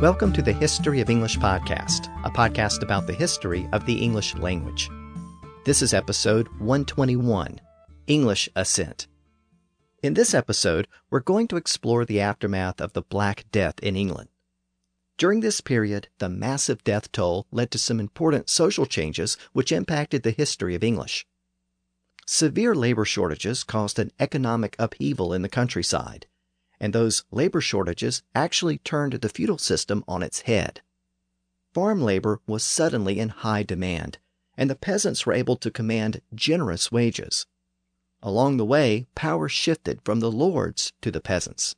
Welcome to the History of English podcast, a podcast about the history of the English language. This is episode 121 English Ascent. In this episode, we're going to explore the aftermath of the Black Death in England. During this period, the massive death toll led to some important social changes which impacted the history of English. Severe labor shortages caused an economic upheaval in the countryside, and those labor shortages actually turned the feudal system on its head. Farm labor was suddenly in high demand, and the peasants were able to command generous wages. Along the way, power shifted from the lords to the peasants,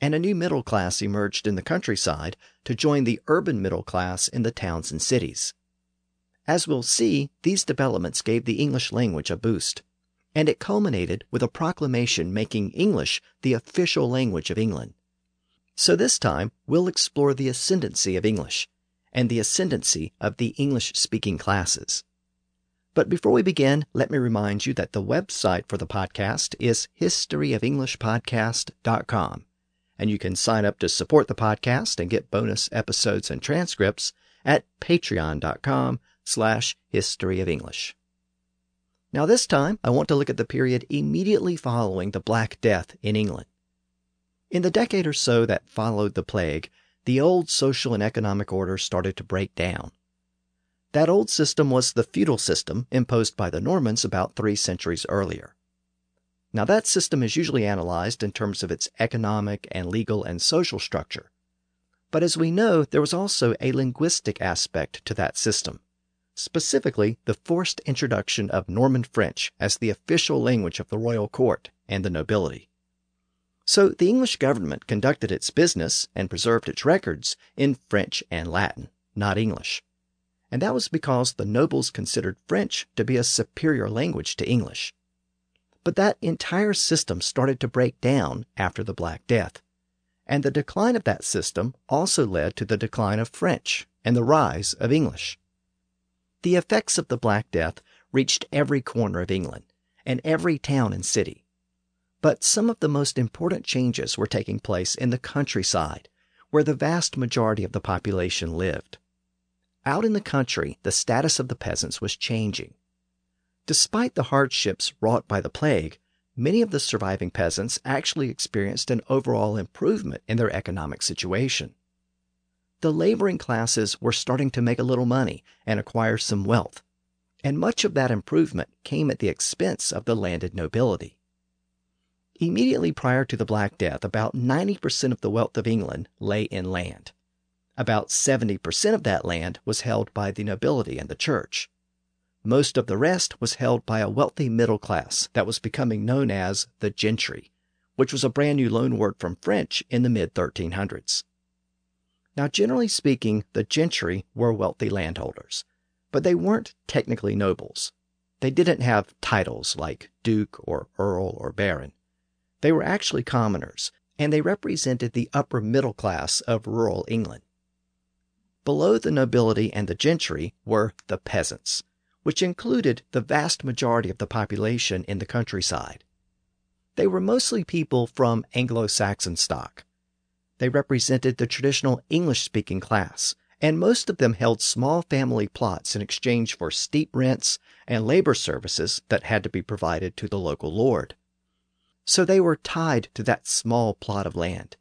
and a new middle class emerged in the countryside to join the urban middle class in the towns and cities. As we'll see, these developments gave the English language a boost and it culminated with a proclamation making English the official language of England. So this time, we'll explore the ascendancy of English and the ascendancy of the English speaking classes. But before we begin, let me remind you that the website for the podcast is historyofenglishpodcast.com, and you can sign up to support the podcast and get bonus episodes and transcripts at patreon.com slash historyofenglish. Now, this time, I want to look at the period immediately following the Black Death in England. In the decade or so that followed the plague, the old social and economic order started to break down. That old system was the feudal system imposed by the Normans about three centuries earlier. Now, that system is usually analyzed in terms of its economic and legal and social structure. But as we know, there was also a linguistic aspect to that system specifically the forced introduction of Norman French as the official language of the royal court and the nobility. So the English government conducted its business and preserved its records in French and Latin, not English. And that was because the nobles considered French to be a superior language to English. But that entire system started to break down after the Black Death. And the decline of that system also led to the decline of French and the rise of English. The effects of the Black Death reached every corner of England and every town and city. But some of the most important changes were taking place in the countryside, where the vast majority of the population lived. Out in the country, the status of the peasants was changing. Despite the hardships wrought by the plague, many of the surviving peasants actually experienced an overall improvement in their economic situation the laboring classes were starting to make a little money and acquire some wealth, and much of that improvement came at the expense of the landed nobility. Immediately prior to the Black Death, about 90% of the wealth of England lay in land. About 70% of that land was held by the nobility and the church. Most of the rest was held by a wealthy middle class that was becoming known as the gentry, which was a brand new loanword from French in the mid 1300s. Now, generally speaking, the gentry were wealthy landholders, but they weren't technically nobles. They didn't have titles like duke or earl or baron. They were actually commoners, and they represented the upper middle class of rural England. Below the nobility and the gentry were the peasants, which included the vast majority of the population in the countryside. They were mostly people from Anglo Saxon stock, they represented the traditional English speaking class, and most of them held small family plots in exchange for steep rents and labor services that had to be provided to the local lord. So they were tied to that small plot of land.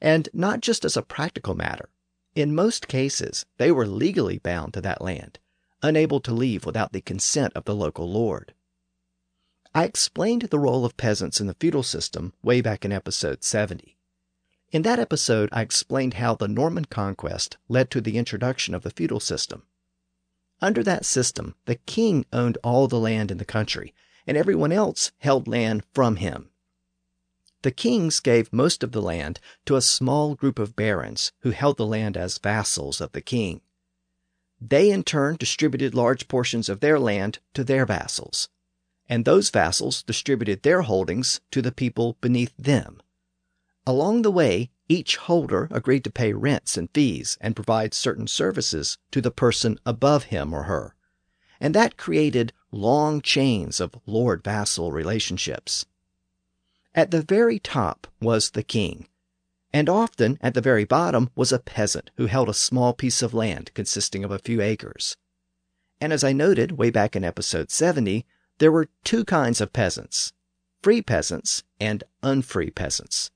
And not just as a practical matter. In most cases, they were legally bound to that land, unable to leave without the consent of the local lord. I explained the role of peasants in the feudal system way back in episode 70. In that episode, I explained how the Norman conquest led to the introduction of the feudal system. Under that system, the king owned all the land in the country, and everyone else held land from him. The kings gave most of the land to a small group of barons who held the land as vassals of the king. They in turn distributed large portions of their land to their vassals, and those vassals distributed their holdings to the people beneath them Along the way, each holder agreed to pay rents and fees and provide certain services to the person above him or her. And that created long chains of lord vassal relationships. At the very top was the king, And often, at the very bottom, was a peasant who held a small piece of land consisting of a few acres. And as I noted way back in episode 70, there were two kinds of peasants free peasants and unfree peasants.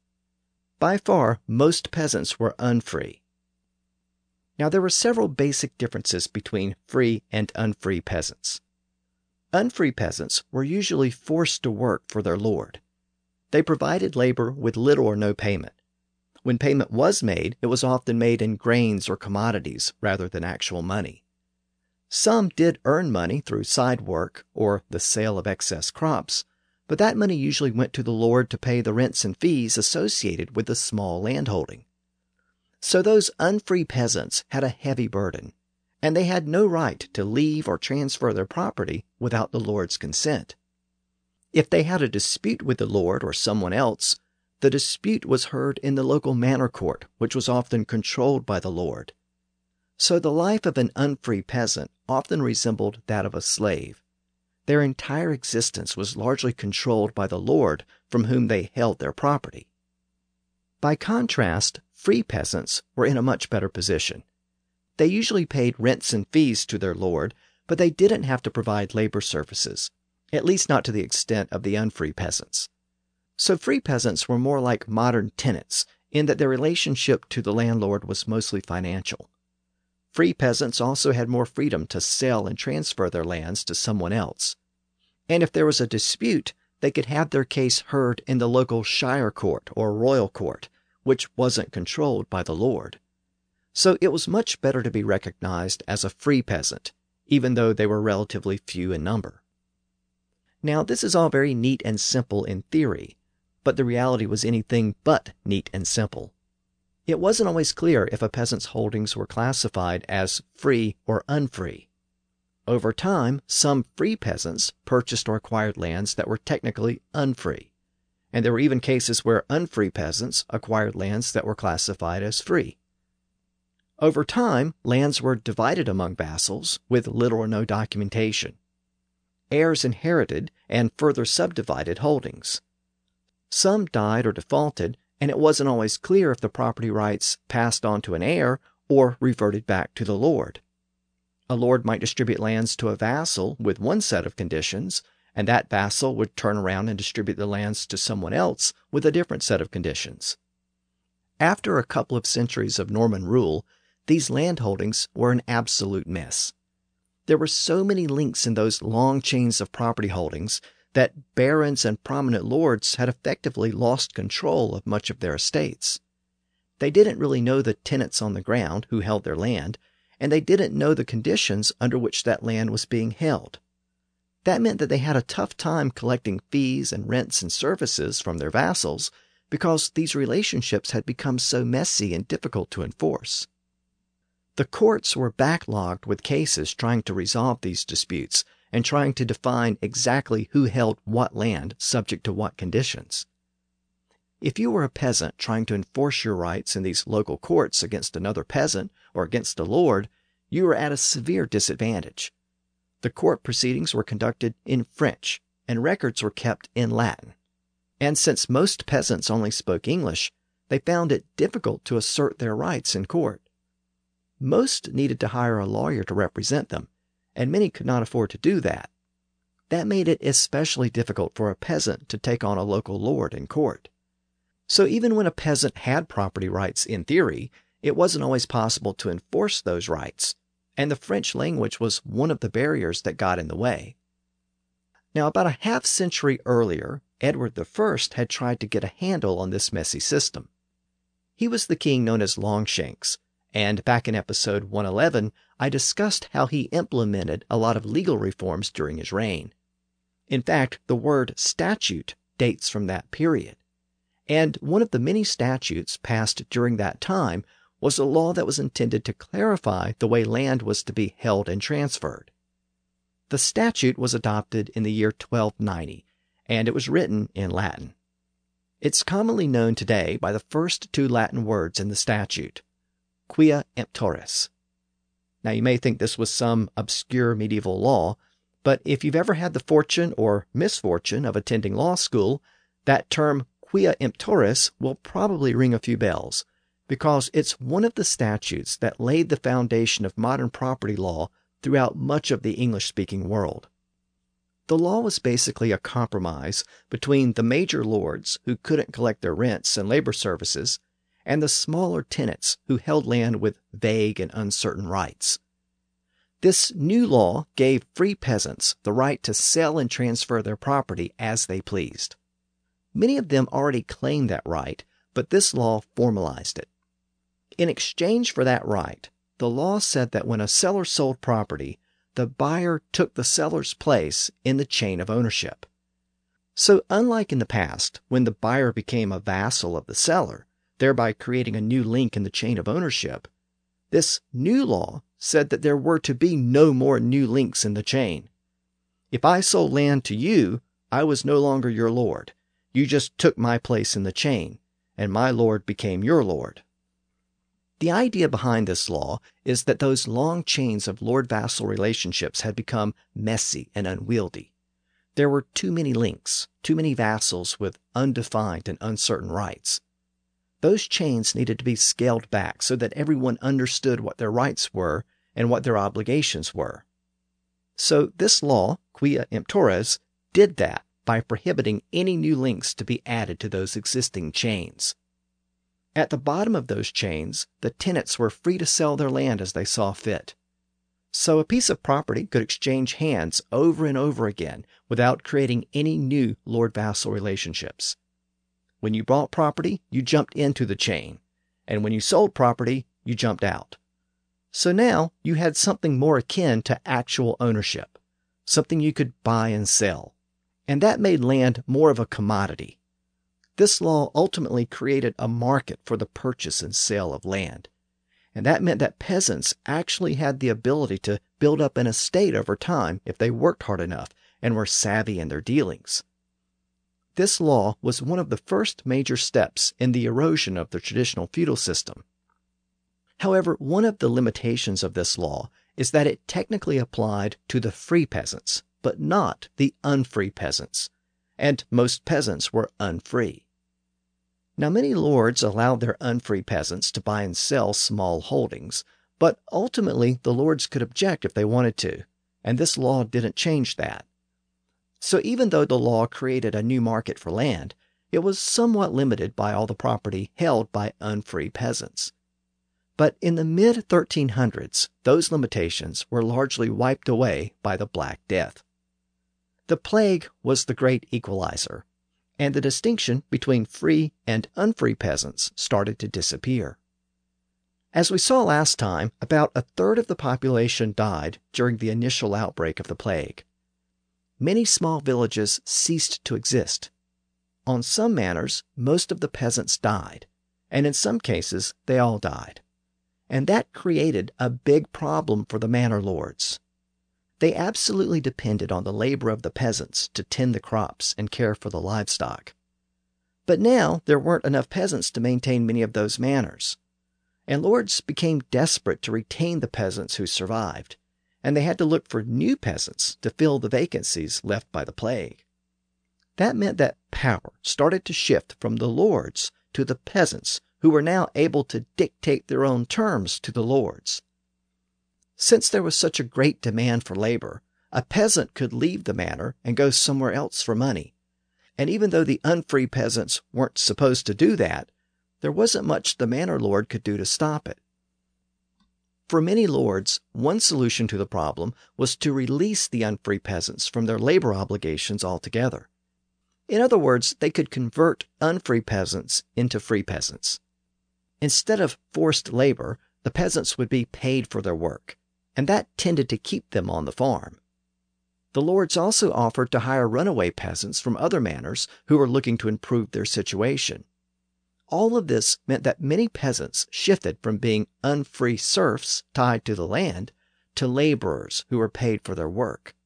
By far, most peasants were unfree. Now, there were several basic differences between free and unfree peasants. Unfree peasants were usually forced to work for their lord. They provided labor with little or no payment. When payment was made, it was often made in grains or commodities rather than actual money. Some did earn money through side work or the sale of excess crops, but that money usually went to the lord to pay the rents and fees associated with the small landholding. So those unfree peasants had a heavy burden and they had no right to leave or transfer their property without the Lord's consent. If they had a dispute with the Lord or someone else, the dispute was heard in the local manor court, which was often controlled by the Lord. So the life of an unfree peasant often resembled that of a slave. Their entire existence was largely controlled by the Lord from whom they held their property. By contrast, free peasants were in a much better position. They usually paid rents and fees to their lord, but they didn't have to provide labor services, at least not to the extent of the unfree peasants. So free peasants were more like modern tenants in that their relationship to the landlord was mostly financial. Free peasants also had more freedom to sell and transfer their lands to someone else. And if there was a dispute, they could have their case heard in the local shire court or royal court, which wasn't controlled by the lord so it was much better to be recognized as a free peasant, even though they were relatively few in number. Now, this is all very neat and simple in theory, but the reality was anything but neat and simple. It wasn't always clear if a peasant's holdings were classified as free or unfree. Over time, some free peasants purchased or acquired lands that were technically unfree, and there were even cases where unfree peasants acquired lands that were classified as free. Over time, lands were divided among vassals with little or no documentation. Heirs inherited and further subdivided holdings. Some died or defaulted, and it wasn't always clear if the property rights passed on to an heir or reverted back to the lord. A lord might distribute lands to a vassal with one set of conditions, and that vassal would turn around and distribute the lands to someone else with a different set of conditions. After a couple of centuries of Norman rule, these landholdings were an absolute mess. There were so many links in those long chains of property holdings that barons and prominent lords had effectively lost control of much of their estates. They didn't really know the tenants on the ground who held their land, and they didn't know the conditions under which that land was being held. That meant that they had a tough time collecting fees and rents and services from their vassals because these relationships had become so messy and difficult to enforce. The courts were backlogged with cases trying to resolve these disputes and trying to define exactly who held what land subject to what conditions. If you were a peasant trying to enforce your rights in these local courts against another peasant or against a lord, you were at a severe disadvantage. The court proceedings were conducted in French and records were kept in Latin. And since most peasants only spoke English, they found it difficult to assert their rights in court. Most needed to hire a lawyer to represent them, and many could not afford to do that. That made it especially difficult for a peasant to take on a local lord in court. So even when a peasant had property rights in theory, it wasn't always possible to enforce those rights, and the French language was one of the barriers that got in the way. Now, about a half century earlier, Edward I had tried to get a handle on this messy system. He was the king known as Longshanks, and back in episode 111, I discussed how he implemented a lot of legal reforms during his reign. In fact, the word statute dates from that period. And one of the many statutes passed during that time was a law that was intended to clarify the way land was to be held and transferred. The statute was adopted in the year 1290, and it was written in Latin. It's commonly known today by the first two Latin words in the statute quia emptores. Now, you may think this was some obscure medieval law, but if you've ever had the fortune or misfortune of attending law school, that term quia emptores will probably ring a few bells because it's one of the statutes that laid the foundation of modern property law throughout much of the English speaking world. The law was basically a compromise between the major lords who couldn't collect their rents and labor services and the smaller tenants who held land with vague and uncertain rights. This new law gave free peasants the right to sell and transfer their property as they pleased. Many of them already claimed that right, but this law formalized it. In exchange for that right, the law said that when a seller sold property, the buyer took the seller's place in the chain of ownership. So, unlike in the past, when the buyer became a vassal of the seller, thereby creating a new link in the chain of ownership, this new law said that there were to be no more new links in the chain. If I sold land to you, I was no longer your lord. You just took my place in the chain, and my lord became your lord. The idea behind this law is that those long chains of lord vassal relationships had become messy and unwieldy. There were too many links, too many vassals with undefined and uncertain rights. Those chains needed to be scaled back so that everyone understood what their rights were and what their obligations were. So this law, quia emptores, did that by prohibiting any new links to be added to those existing chains. At the bottom of those chains, the tenants were free to sell their land as they saw fit. So a piece of property could exchange hands over and over again without creating any new lord vassal relationships. When you bought property, you jumped into the chain, and when you sold property, you jumped out. So now you had something more akin to actual ownership, something you could buy and sell, and that made land more of a commodity this law ultimately created a market for the purchase and sale of land. And that meant that peasants actually had the ability to build up an estate over time if they worked hard enough and were savvy in their dealings. This law was one of the first major steps in the erosion of the traditional feudal system. However, one of the limitations of this law is that it technically applied to the free peasants, but not the unfree peasants, and most peasants were unfree. Now, many lords allowed their unfree peasants to buy and sell small holdings, but ultimately the lords could object if they wanted to, and this law didn't change that. So, even though the law created a new market for land, it was somewhat limited by all the property held by unfree peasants. But in the mid 1300s, those limitations were largely wiped away by the Black Death. The plague was the great equalizer, and the distinction between free and unfree peasants started to disappear. As we saw last time, about a third of the population died during the initial outbreak of the plague. Many small villages ceased to exist. On some manors, most of the peasants died, and in some cases, they all died. And that created a big problem for the manor lords. They absolutely depended on the labor of the peasants to tend the crops and care for the livestock. But now there weren't enough peasants to maintain many of those manors. And lords became desperate to retain the peasants who survived, and they had to look for new peasants to fill the vacancies left by the plague. That meant that power started to shift from the lords to the peasants who were now able to dictate their own terms to the lords. Since there was such a great demand for labor, a peasant could leave the manor and go somewhere else for money. And even though the unfree peasants weren't supposed to do that, there wasn't much the manor lord could do to stop it. For many lords, one solution to the problem was to release the unfree peasants from their labor obligations altogether. In other words, they could convert unfree peasants into free peasants. Instead of forced labor, the peasants would be paid for their work, and that tended to keep them on the farm. The lords also offered to hire runaway peasants from other manors who were looking to improve their situation. All of this meant that many peasants shifted from being unfree serfs tied to the land to laborers who were paid for their work.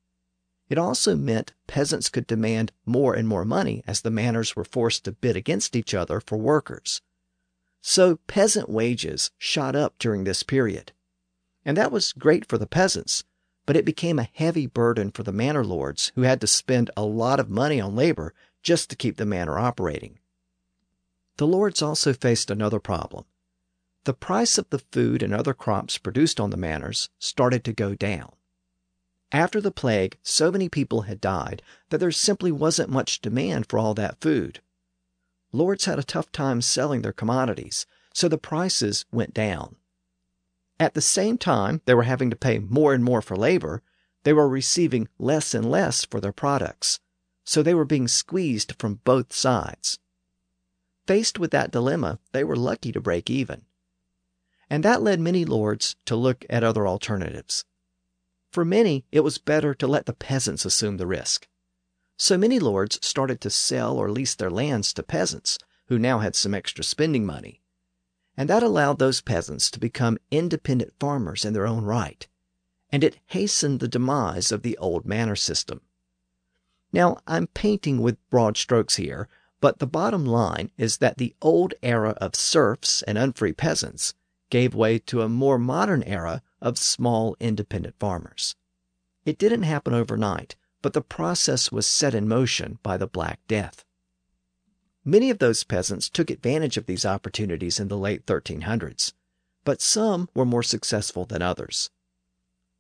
It also meant peasants could demand more and more money as the manors were forced to bid against each other for workers. So peasant wages shot up during this period. And that was great for the peasants, but it became a heavy burden for the manor lords who had to spend a lot of money on labor just to keep the manor operating. the lords also faced another problem. The price of the food and other crops produced on the manors started to go down. After the plague, so many people had died that there simply wasn't much demand for all that food. Lords had a tough time selling their commodities, so the prices went down. At the same time they were having to pay more and more for labor, they were receiving less and less for their products, so they were being squeezed from both sides. Faced with that dilemma, they were lucky to break even. And that led many lords to look at other alternatives. For many, it was better to let the peasants assume the risk. So many lords started to sell or lease their lands to peasants who now had some extra spending money. And that allowed those peasants to become independent farmers in their own right. And it hastened the demise of the old manor system. Now, I'm painting with broad strokes here, but the bottom line is that the old era of serfs and unfree peasants gave way to a more modern era of small independent farmers. It didn't happen overnight, but the process was set in motion by the Black Death. Many of those peasants took advantage of these opportunities in the late 1300s, but some were more successful than others.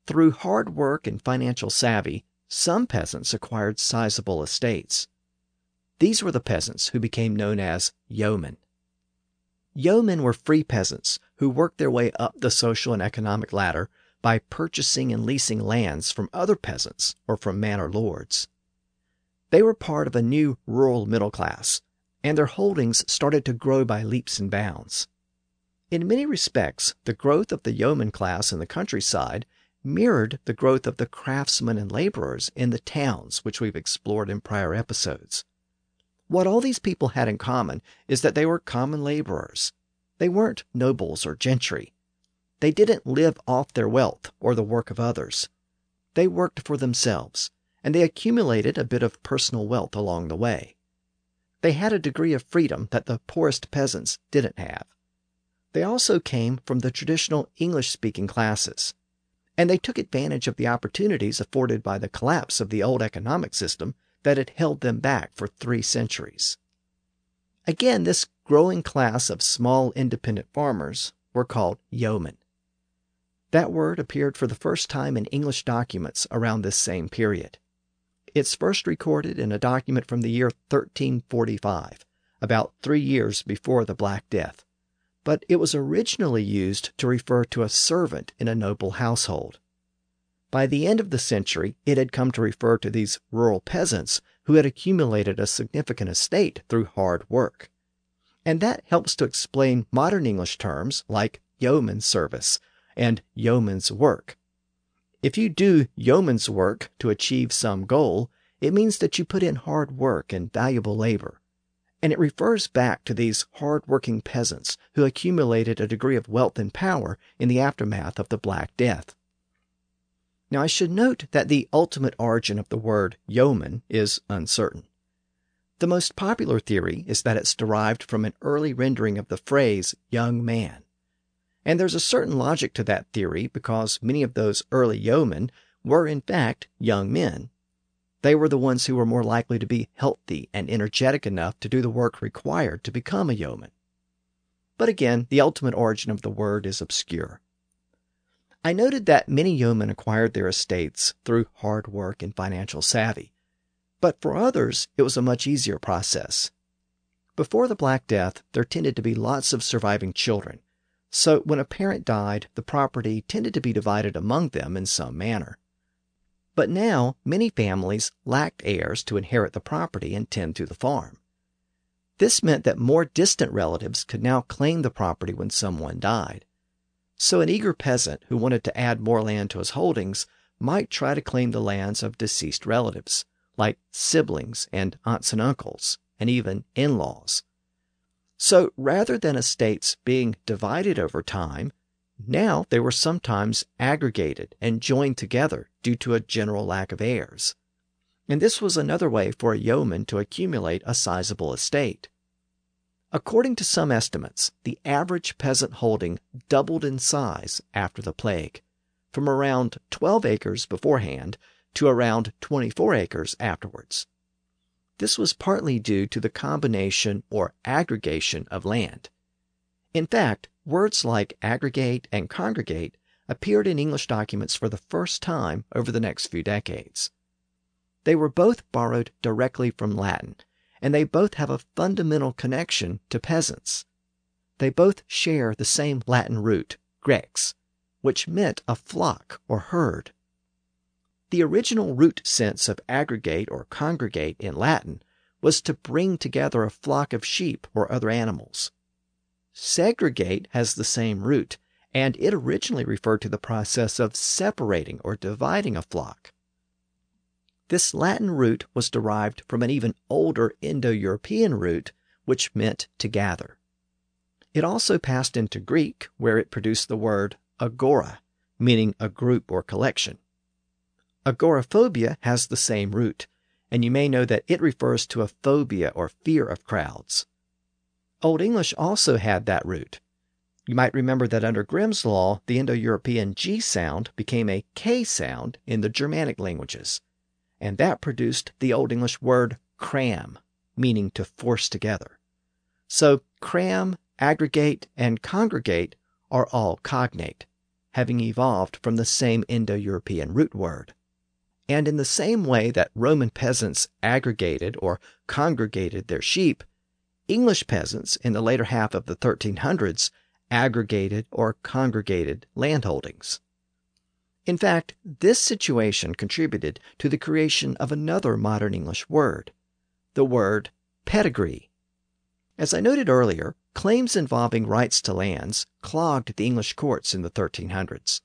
Through hard work and financial savvy, some peasants acquired sizable estates. These were the peasants who became known as yeomen. Yeomen were free peasants who worked their way up the social and economic ladder by purchasing and leasing lands from other peasants or from manor lords. They were part of a new rural middle class, and their holdings started to grow by leaps and bounds. In many respects, the growth of the yeoman class in the countryside mirrored the growth of the craftsmen and laborers in the towns, which we've explored in prior episodes. What all these people had in common is that they were common laborers. They weren't nobles or gentry. They didn't live off their wealth or the work of others. They worked for themselves, and they accumulated a bit of personal wealth along the way. They had a degree of freedom that the poorest peasants didn't have. They also came from the traditional English speaking classes and they took advantage of the opportunities afforded by the collapse of the old economic system that had held them back for three centuries. Again, this growing class of small independent farmers were called yeomen. That word appeared for the first time in English documents around this same period. It's first recorded in a document from the year 1345, about three years before the Black Death but it was originally used to refer to a servant in a noble household. By the end of the century, it had come to refer to these rural peasants who had accumulated a significant estate through hard work. And that helps to explain modern English terms like yeoman's service and yeoman's work. If you do yeoman's work to achieve some goal, it means that you put in hard work and valuable labor and it refers back to these hard-working peasants who accumulated a degree of wealth and power in the aftermath of the Black Death. Now, I should note that the ultimate origin of the word yeoman is uncertain. The most popular theory is that it's derived from an early rendering of the phrase young man. And there's a certain logic to that theory because many of those early yeomen were, in fact, young men they were the ones who were more likely to be healthy and energetic enough to do the work required to become a yeoman. But again, the ultimate origin of the word is obscure. I noted that many yeomen acquired their estates through hard work and financial savvy, but for others it was a much easier process. Before the Black Death, there tended to be lots of surviving children, so when a parent died, the property tended to be divided among them in some manner. But now many families lacked heirs to inherit the property and tend to the farm. This meant that more distant relatives could now claim the property when someone died. So an eager peasant who wanted to add more land to his holdings might try to claim the lands of deceased relatives, like siblings and aunts and uncles, and even in laws. So rather than estates being divided over time, now they were sometimes aggregated and joined together due to a general lack of heirs. And this was another way for a yeoman to accumulate a sizable estate. According to some estimates, the average peasant holding doubled in size after the plague, from around 12 acres beforehand to around 24 acres afterwards. This was partly due to the combination or aggregation of land. In fact, words like aggregate and congregate appeared in English documents for the first time over the next few decades. They were both borrowed directly from Latin, and they both have a fundamental connection to peasants. They both share the same Latin root, grex, which meant a flock or herd. The original root sense of aggregate or congregate in Latin was to bring together a flock of sheep or other animals. Segregate has the same root, and it originally referred to the process of separating or dividing a flock. This Latin root was derived from an even older Indo European root, which meant to gather. It also passed into Greek, where it produced the word agora, meaning a group or collection. Agoraphobia has the same root, and you may know that it refers to a phobia or fear of crowds. Old English also had that root. You might remember that under Grimm's law, the Indo European G sound became a K sound in the Germanic languages and that produced the Old English word cram, meaning to force together. So cram, aggregate, and congregate are all cognate, having evolved from the same Indo European root word. And in the same way that Roman peasants aggregated or congregated their sheep, English peasants in the later half of the 1300s aggregated or congregated landholdings. In fact, this situation contributed to the creation of another modern English word, the word pedigree. As I noted earlier, claims involving rights to lands clogged the English courts in the 1300s.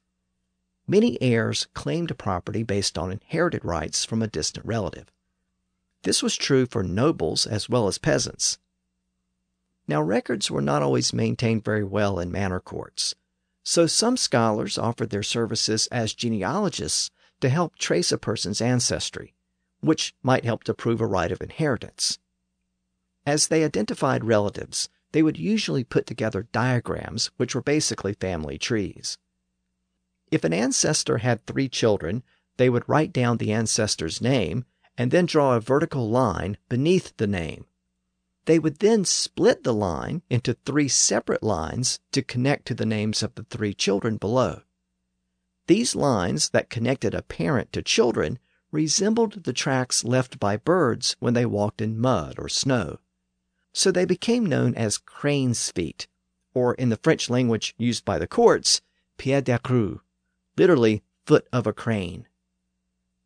Many heirs claimed property based on inherited rights from a distant relative. This was true for nobles as well as peasants. Now, records were not always maintained very well in manor courts. So some scholars offered their services as genealogists to help trace a person's ancestry, which might help to prove a right of inheritance. As they identified relatives, they would usually put together diagrams which were basically family trees. If an ancestor had three children, they would write down the ancestor's name and then draw a vertical line beneath the name they would then split the line into three separate lines to connect to the names of the three children below. These lines that connected a parent to children resembled the tracks left by birds when they walked in mud or snow. So they became known as crane's feet, or in the French language used by the courts, pied de grue, literally foot of a crane.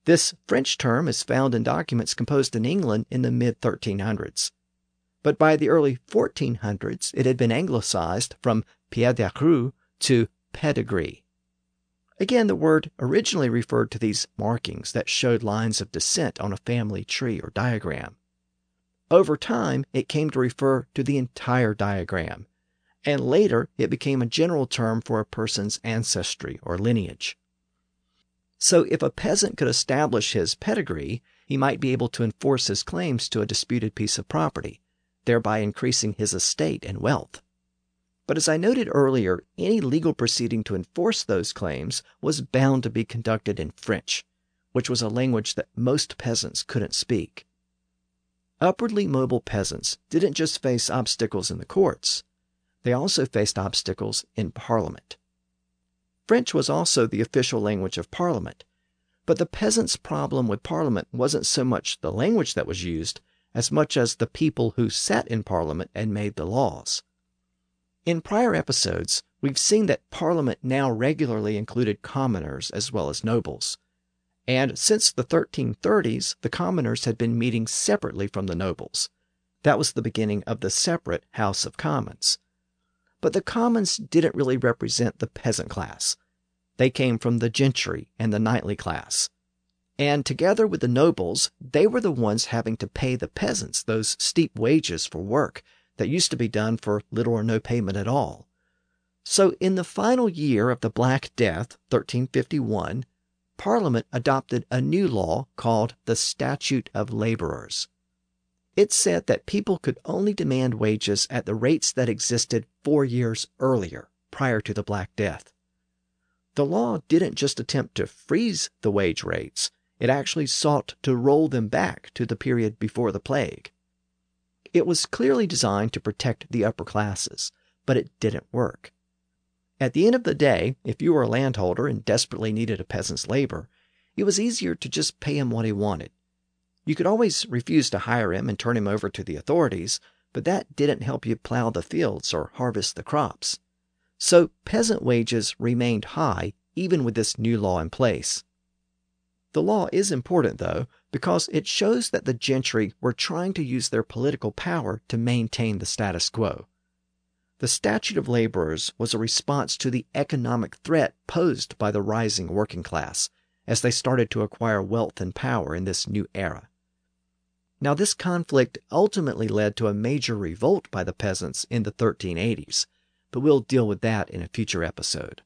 This French term is found in documents composed in England in the mid 1300s but by the early 1400s it had been anglicized from pied de grue to pedigree. Again, the word originally referred to these markings that showed lines of descent on a family tree or diagram. Over time, it came to refer to the entire diagram, and later it became a general term for a person's ancestry or lineage. So, if a peasant could establish his pedigree, he might be able to enforce his claims to a disputed piece of property, thereby increasing his estate and wealth. But as I noted earlier, any legal proceeding to enforce those claims was bound to be conducted in French, which was a language that most peasants couldn't speak. Upwardly mobile peasants didn't just face obstacles in the courts, they also faced obstacles in Parliament. French was also the official language of Parliament, but the peasants' problem with Parliament wasn't so much the language that was used as much as the people who sat in Parliament and made the laws. In prior episodes, we've seen that Parliament now regularly included commoners as well as nobles. And since the 1330s, the commoners had been meeting separately from the nobles. That was the beginning of the separate House of Commons. But the commons didn't really represent the peasant class. They came from the gentry and the knightly class. And together with the nobles, they were the ones having to pay the peasants those steep wages for work that used to be done for little or no payment at all. So, in the final year of the Black Death, 1351, Parliament adopted a new law called the Statute of Laborers. It said that people could only demand wages at the rates that existed four years earlier, prior to the Black Death. The law didn't just attempt to freeze the wage rates, it actually sought to roll them back to the period before the plague. It was clearly designed to protect the upper classes, but it didn't work. At the end of the day, if you were a landholder and desperately needed a peasant's labor, it was easier to just pay him what he wanted. You could always refuse to hire him and turn him over to the authorities, but that didn't help you plow the fields or harvest the crops. So peasant wages remained high even with this new law in place. The law is important, though, because it shows that the gentry were trying to use their political power to maintain the status quo. The statute of laborers was a response to the economic threat posed by the rising working class as they started to acquire wealth and power in this new era. Now, this conflict ultimately led to a major revolt by the peasants in the 1380s, but we'll deal with that in a future episode.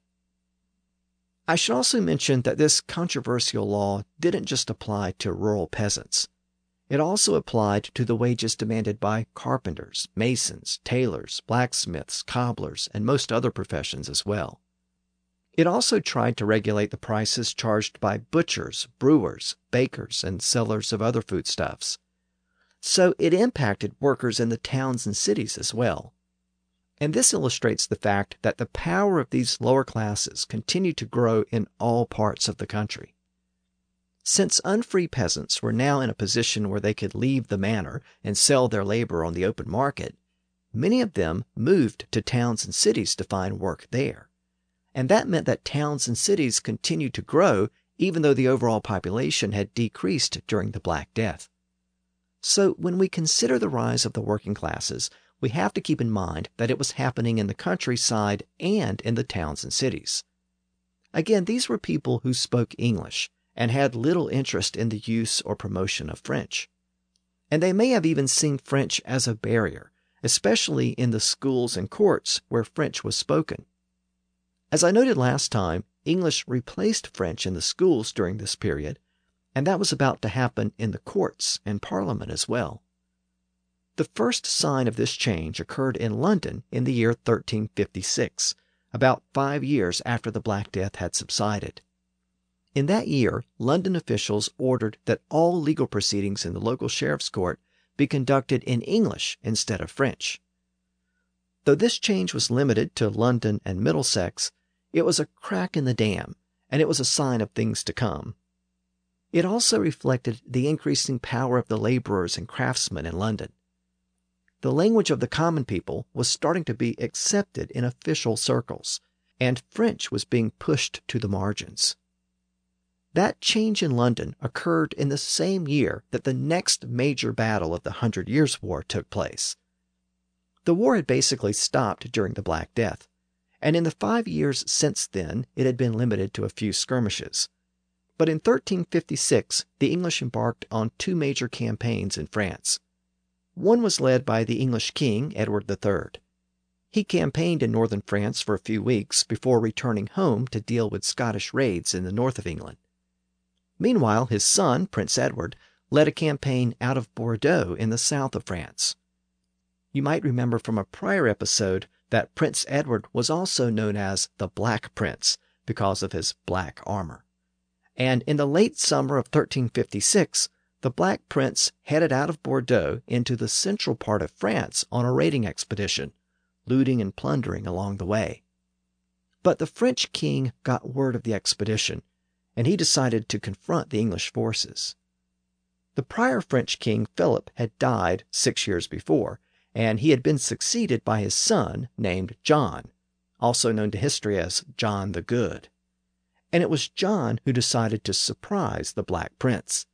I should also mention that this controversial law didn't just apply to rural peasants. It also applied to the wages demanded by carpenters, masons, tailors, blacksmiths, cobblers, and most other professions as well. It also tried to regulate the prices charged by butchers, brewers, bakers, and sellers of other foodstuffs. So it impacted workers in the towns and cities as well. And this illustrates the fact that the power of these lower classes continued to grow in all parts of the country. Since unfree peasants were now in a position where they could leave the manor and sell their labor on the open market, many of them moved to towns and cities to find work there. And that meant that towns and cities continued to grow even though the overall population had decreased during the Black Death. So when we consider the rise of the working classes, we have to keep in mind that it was happening in the countryside and in the towns and cities. Again, these were people who spoke English and had little interest in the use or promotion of French. And they may have even seen French as a barrier, especially in the schools and courts where French was spoken. As I noted last time, English replaced French in the schools during this period, and that was about to happen in the courts and Parliament as well. The first sign of this change occurred in London in the year 1356, about five years after the Black Death had subsided. In that year, London officials ordered that all legal proceedings in the local sheriff's court be conducted in English instead of French. Though this change was limited to London and Middlesex, it was a crack in the dam, and it was a sign of things to come. It also reflected the increasing power of the laborers and craftsmen in London the language of the common people was starting to be accepted in official circles, and French was being pushed to the margins. That change in London occurred in the same year that the next major battle of the Hundred Years' War took place. The war had basically stopped during the Black Death, and in the five years since then it had been limited to a few skirmishes. But in 1356, the English embarked on two major campaigns in France. One was led by the English king, Edward III. He campaigned in northern France for a few weeks before returning home to deal with Scottish raids in the north of England. Meanwhile, his son, Prince Edward, led a campaign out of Bordeaux in the south of France. You might remember from a prior episode that Prince Edward was also known as the Black Prince because of his black armor. And in the late summer of 1356, the Black Prince headed out of Bordeaux into the central part of France on a raiding expedition, looting and plundering along the way. But the French king got word of the expedition, and he decided to confront the English forces. The prior French king, Philip, had died six years before, and he had been succeeded by his son named John, also known to history as John the Good. And it was John who decided to surprise the Black Prince.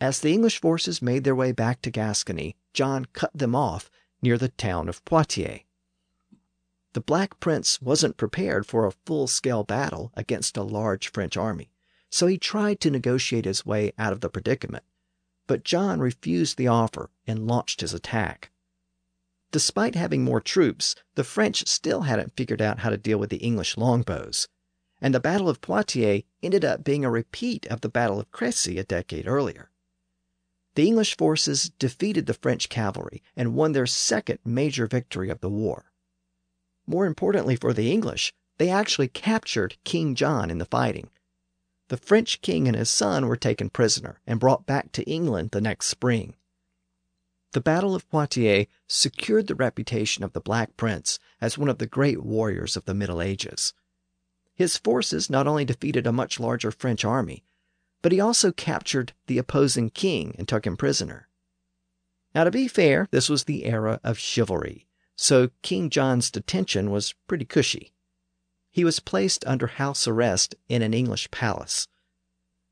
As the English forces made their way back to Gascony, John cut them off near the town of Poitiers. The Black Prince wasn't prepared for a full scale battle against a large French army, so he tried to negotiate his way out of the predicament. But John refused the offer and launched his attack. Despite having more troops, the French still hadn't figured out how to deal with the English longbows, and the Battle of Poitiers ended up being a repeat of the Battle of Crecy a decade earlier. The English forces defeated the French cavalry and won their second major victory of the war. More importantly for the English, they actually captured King John in the fighting. the French king and his son were taken prisoner and brought back to England the next spring. The Battle of Poitiers secured the reputation of the Black Prince as one of the great warriors of the Middle Ages. His forces not only defeated a much larger French army, but he also captured the opposing king and took him prisoner. Now, to be fair, this was the era of chivalry, so King John's detention was pretty cushy. He was placed under house arrest in an English palace.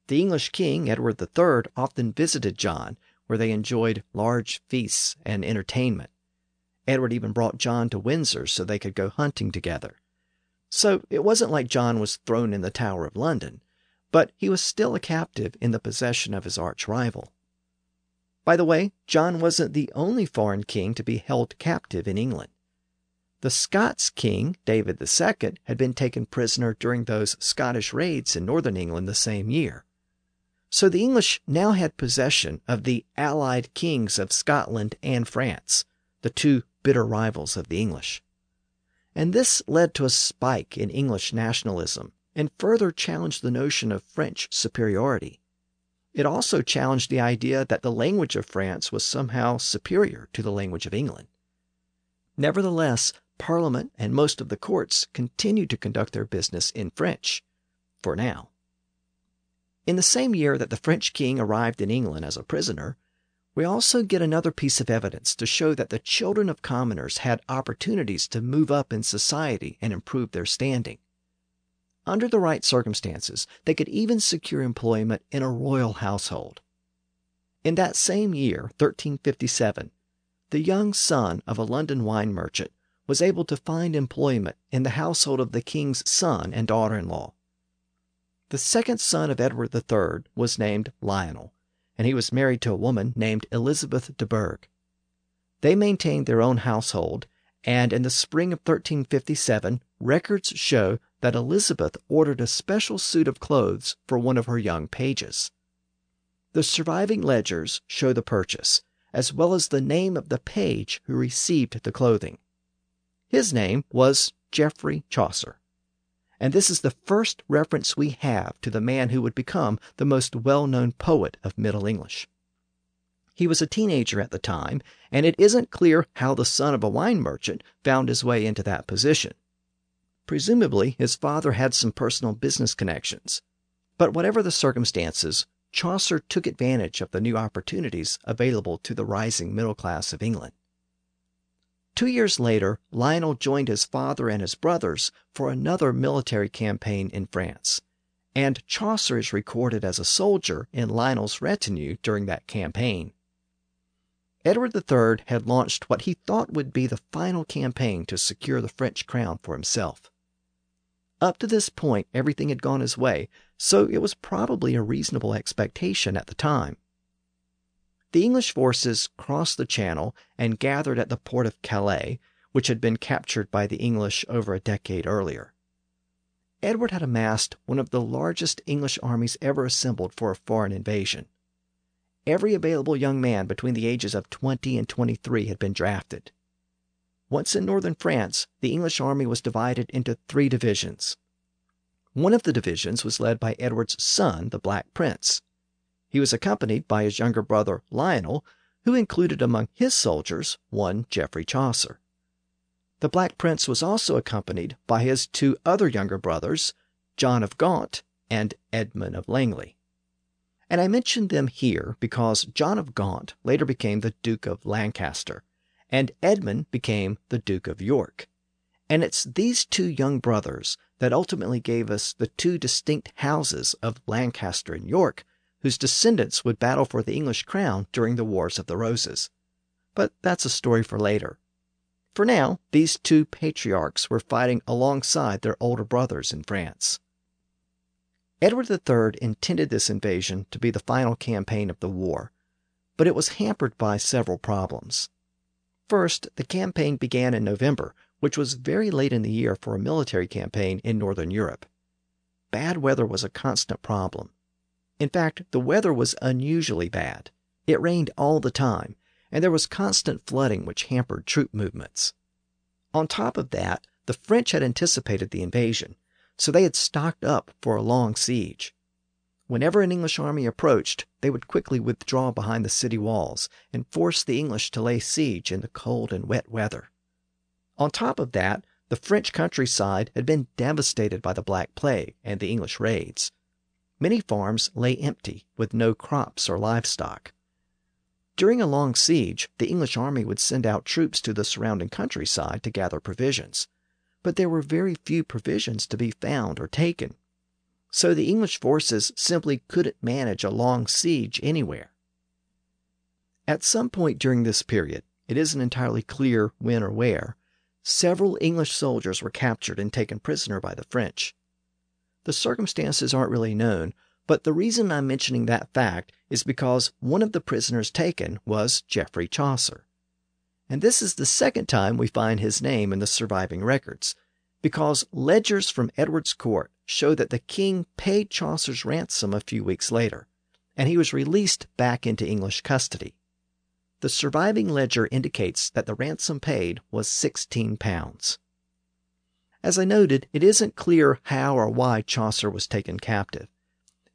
The English king, Edward III, often visited John, where they enjoyed large feasts and entertainment. Edward even brought John to Windsor so they could go hunting together. So it wasn't like John was thrown in the Tower of London, but he was still a captive in the possession of his arch rival. By the way, John wasn't the only foreign king to be held captive in England. The Scots king, David II, had been taken prisoner during those Scottish raids in northern England the same year. So the English now had possession of the allied kings of Scotland and France, the two bitter rivals of the English. And this led to a spike in English nationalism and further challenged the notion of French superiority. It also challenged the idea that the language of France was somehow superior to the language of England. Nevertheless, Parliament and most of the courts continued to conduct their business in French, for now. In the same year that the French king arrived in England as a prisoner, we also get another piece of evidence to show that the children of commoners had opportunities to move up in society and improve their standing. Under the right circumstances, they could even secure employment in a royal household. In that same year, 1357, the young son of a London wine merchant was able to find employment in the household of the king's son and daughter in law. The second son of Edward III was named Lionel, and he was married to a woman named Elizabeth de Burgh. They maintained their own household, and in the spring of 1357, records show that Elizabeth ordered a special suit of clothes for one of her young pages. The surviving ledgers show the purchase, as well as the name of the page who received the clothing. His name was Geoffrey Chaucer. And this is the first reference we have to the man who would become the most well known poet of Middle English. He was a teenager at the time, and it isn't clear how the son of a wine merchant found his way into that position. Presumably, his father had some personal business connections. But whatever the circumstances, Chaucer took advantage of the new opportunities available to the rising middle class of England. Two years later, Lionel joined his father and his brothers for another military campaign in France, and Chaucer is recorded as a soldier in Lionel's retinue during that campaign. Edward III had launched what he thought would be the final campaign to secure the French crown for himself. Up to this point, everything had gone his way, so it was probably a reasonable expectation at the time. The English forces crossed the Channel and gathered at the port of Calais, which had been captured by the English over a decade earlier. Edward had amassed one of the largest English armies ever assembled for a foreign invasion. Every available young man between the ages of 20 and 23 had been drafted. Once in northern France, the English army was divided into three divisions. One of the divisions was led by Edward's son, the Black Prince. He was accompanied by his younger brother Lionel, who included among his soldiers one Geoffrey Chaucer. The Black Prince was also accompanied by his two other younger brothers, John of Gaunt and Edmund of Langley. And I mention them here because John of Gaunt later became the Duke of Lancaster, and Edmund became the Duke of York. And it's these two young brothers that ultimately gave us the two distinct houses of Lancaster and York whose descendants would battle for the English crown during the Wars of the Roses. But that's a story for later. For now, these two patriarchs were fighting alongside their older brothers in France. Edward III intended this invasion to be the final campaign of the war, but it was hampered by several problems. First, the campaign began in November, which was very late in the year for a military campaign in Northern Europe. Bad weather was a constant problem. In fact, the weather was unusually bad. It rained all the time, and there was constant flooding which hampered troop movements. On top of that, the French had anticipated the invasion, so they had stocked up for a long siege. Whenever an English army approached, they would quickly withdraw behind the city walls and force the English to lay siege in the cold and wet weather. On top of that, the French countryside had been devastated by the Black Plague and the English raids. Many farms lay empty, with no crops or livestock. During a long siege, the English army would send out troops to the surrounding countryside to gather provisions. But there were very few provisions to be found or taken. So the English forces simply couldn't manage a long siege anywhere. At some point during this period, it isn't entirely clear when or where, several English soldiers were captured and taken prisoner by the French. The circumstances aren't really known, but the reason I'm mentioning that fact is because one of the prisoners taken was Geoffrey Chaucer. And this is the second time we find his name in the surviving records, because ledgers from Edward's court show that the king paid Chaucer's ransom a few weeks later, and he was released back into English custody. The surviving ledger indicates that the ransom paid was 16 pounds. As I noted, it isn't clear how or why Chaucer was taken captive.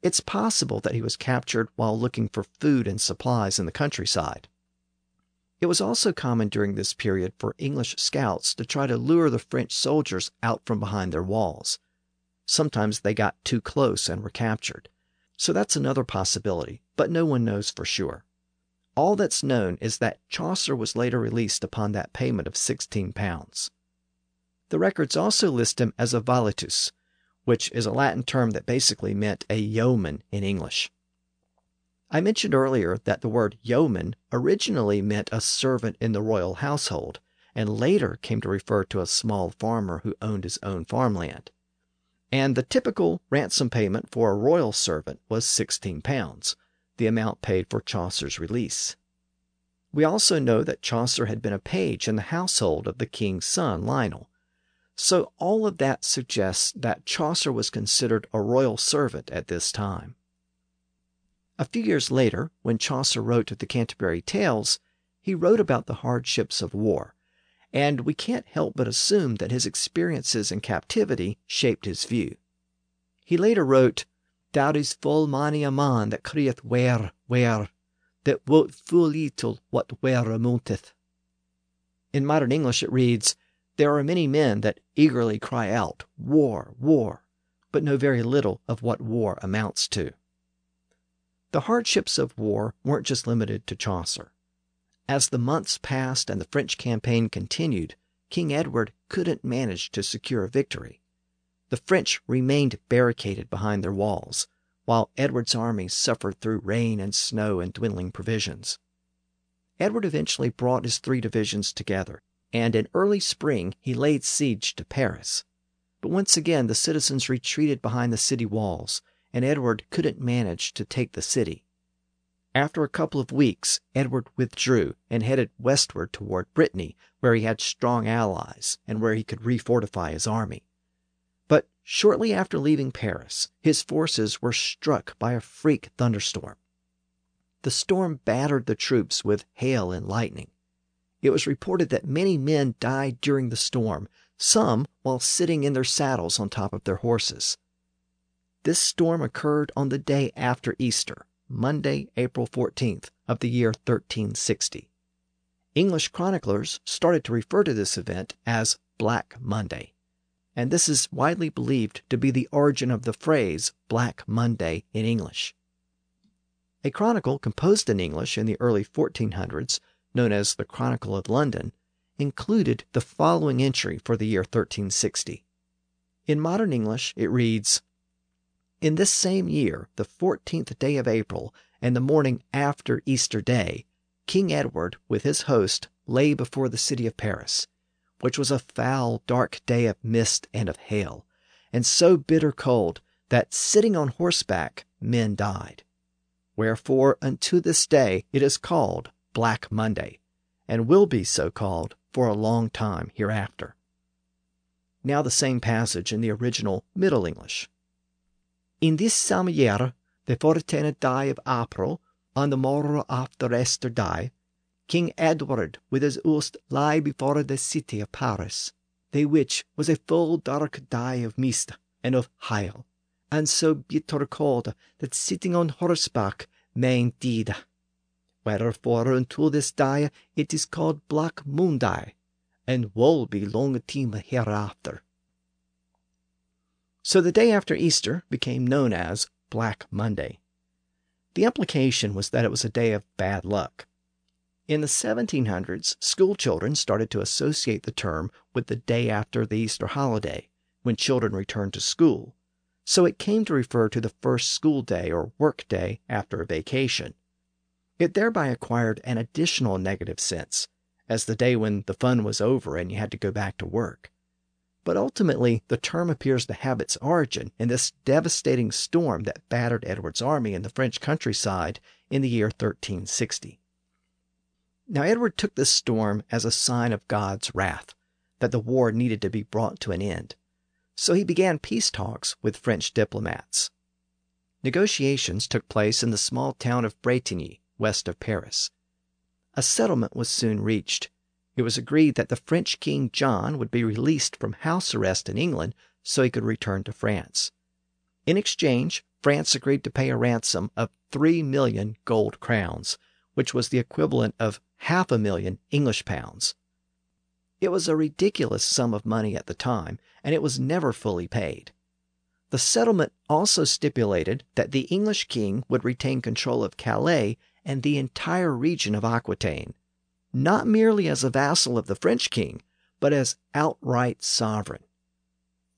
It's possible that he was captured while looking for food and supplies in the countryside. It was also common during this period for English scouts to try to lure the French soldiers out from behind their walls. Sometimes they got too close and were captured. So that's another possibility, but no one knows for sure. All that's known is that Chaucer was later released upon that payment of 16 pounds. The records also list him as a valetus, which is a Latin term that basically meant a yeoman in English. I mentioned earlier that the word yeoman originally meant a servant in the royal household, and later came to refer to a small farmer who owned his own farmland. And the typical ransom payment for a royal servant was sixteen pounds, the amount paid for Chaucer's release. We also know that Chaucer had been a page in the household of the king's son, Lionel, so all of that suggests that Chaucer was considered a royal servant at this time. A few years later, when Chaucer wrote the Canterbury Tales, he wrote about the hardships of war, and we can't help but assume that his experiences in captivity shaped his view. He later wrote, is full many a man that crieth where, where, that wot full little what where amounteth. In modern English it reads, there are many men that eagerly cry out, War, war, but know very little of what war amounts to. The hardships of war weren't just limited to Chaucer. As the months passed and the French campaign continued, King Edward couldn't manage to secure a victory. The French remained barricaded behind their walls, while Edward's army suffered through rain and snow and dwindling provisions. Edward eventually brought his three divisions together and in early spring he laid siege to Paris. But once again the citizens retreated behind the city walls, and Edward couldn't manage to take the city. After a couple of weeks, Edward withdrew and headed westward toward Brittany, where he had strong allies and where he could refortify his army. But shortly after leaving Paris, his forces were struck by a freak thunderstorm. The storm battered the troops with hail and lightning. It was reported that many men died during the storm, some while sitting in their saddles on top of their horses. This storm occurred on the day after Easter, Monday, April 14th of the year 1360. English chroniclers started to refer to this event as Black Monday, and this is widely believed to be the origin of the phrase Black Monday in English. A chronicle composed in English in the early 1400s known as the Chronicle of London, included the following entry for the year 1360. In modern English, it reads In this same year, the 14th day of April, and the morning after Easter Day, King Edward, with his host, lay before the city of Paris, which was a foul, dark day of mist and of hail, and so bitter cold that sitting on horseback men died. Wherefore unto this day it is called Black Monday, and will be so called for a long time hereafter. Now the same passage in the original Middle English. In this same year, the fourteenth day of April, on the morrow after Easter Day, King Edward with his host lay before the city of Paris, the which was a full dark day of mist and of hail, and so bitter cold that sitting on horseback may indeed. Wherefore unto this day it is called Black Monday, and woe be long team hereafter. So the day after Easter became known as Black Monday. The implication was that it was a day of bad luck. In the 1700s, school children started to associate the term with the day after the Easter holiday, when children returned to school, so it came to refer to the first school day or work day after a vacation. It thereby acquired an additional negative sense, as the day when the fun was over and you had to go back to work. But ultimately, the term appears to have its origin in this devastating storm that battered Edward's army in the French countryside in the year 1360. Now, Edward took this storm as a sign of God's wrath, that the war needed to be brought to an end. So he began peace talks with French diplomats. Negotiations took place in the small town of Bretigny, west of Paris. A settlement was soon reached. It was agreed that the French King John would be released from house arrest in England so he could return to France. In exchange, France agreed to pay a ransom of three million gold crowns, which was the equivalent of half a million English pounds. It was a ridiculous sum of money at the time, and it was never fully paid. The settlement also stipulated that the English king would retain control of Calais and the entire region of Aquitaine, not merely as a vassal of the French king, but as outright sovereign.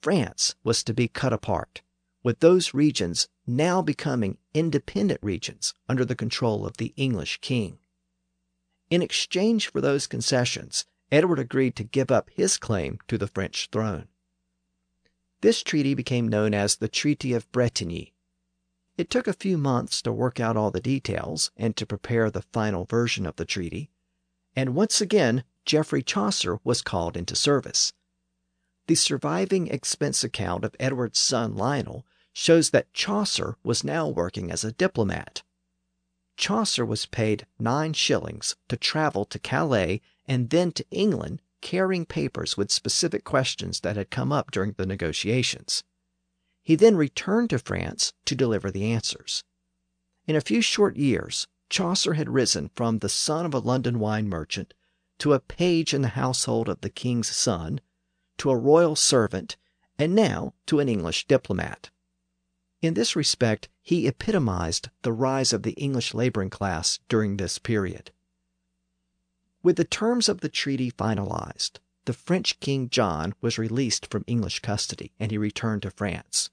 France was to be cut apart, with those regions now becoming independent regions under the control of the English king. In exchange for those concessions, Edward agreed to give up his claim to the French throne. This treaty became known as the Treaty of Bretigny. It took a few months to work out all the details and to prepare the final version of the treaty, and once again Geoffrey Chaucer was called into service. The surviving expense account of Edward's son Lionel shows that Chaucer was now working as a diplomat. Chaucer was paid nine shillings to travel to Calais and then to England carrying papers with specific questions that had come up during the negotiations. He then returned to France to deliver the answers. In a few short years, Chaucer had risen from the son of a London wine merchant to a page in the household of the king's son, to a royal servant, and now to an English diplomat. In this respect, he epitomized the rise of the English laboring class during this period. With the terms of the treaty finalized, the French King John was released from English custody and he returned to France.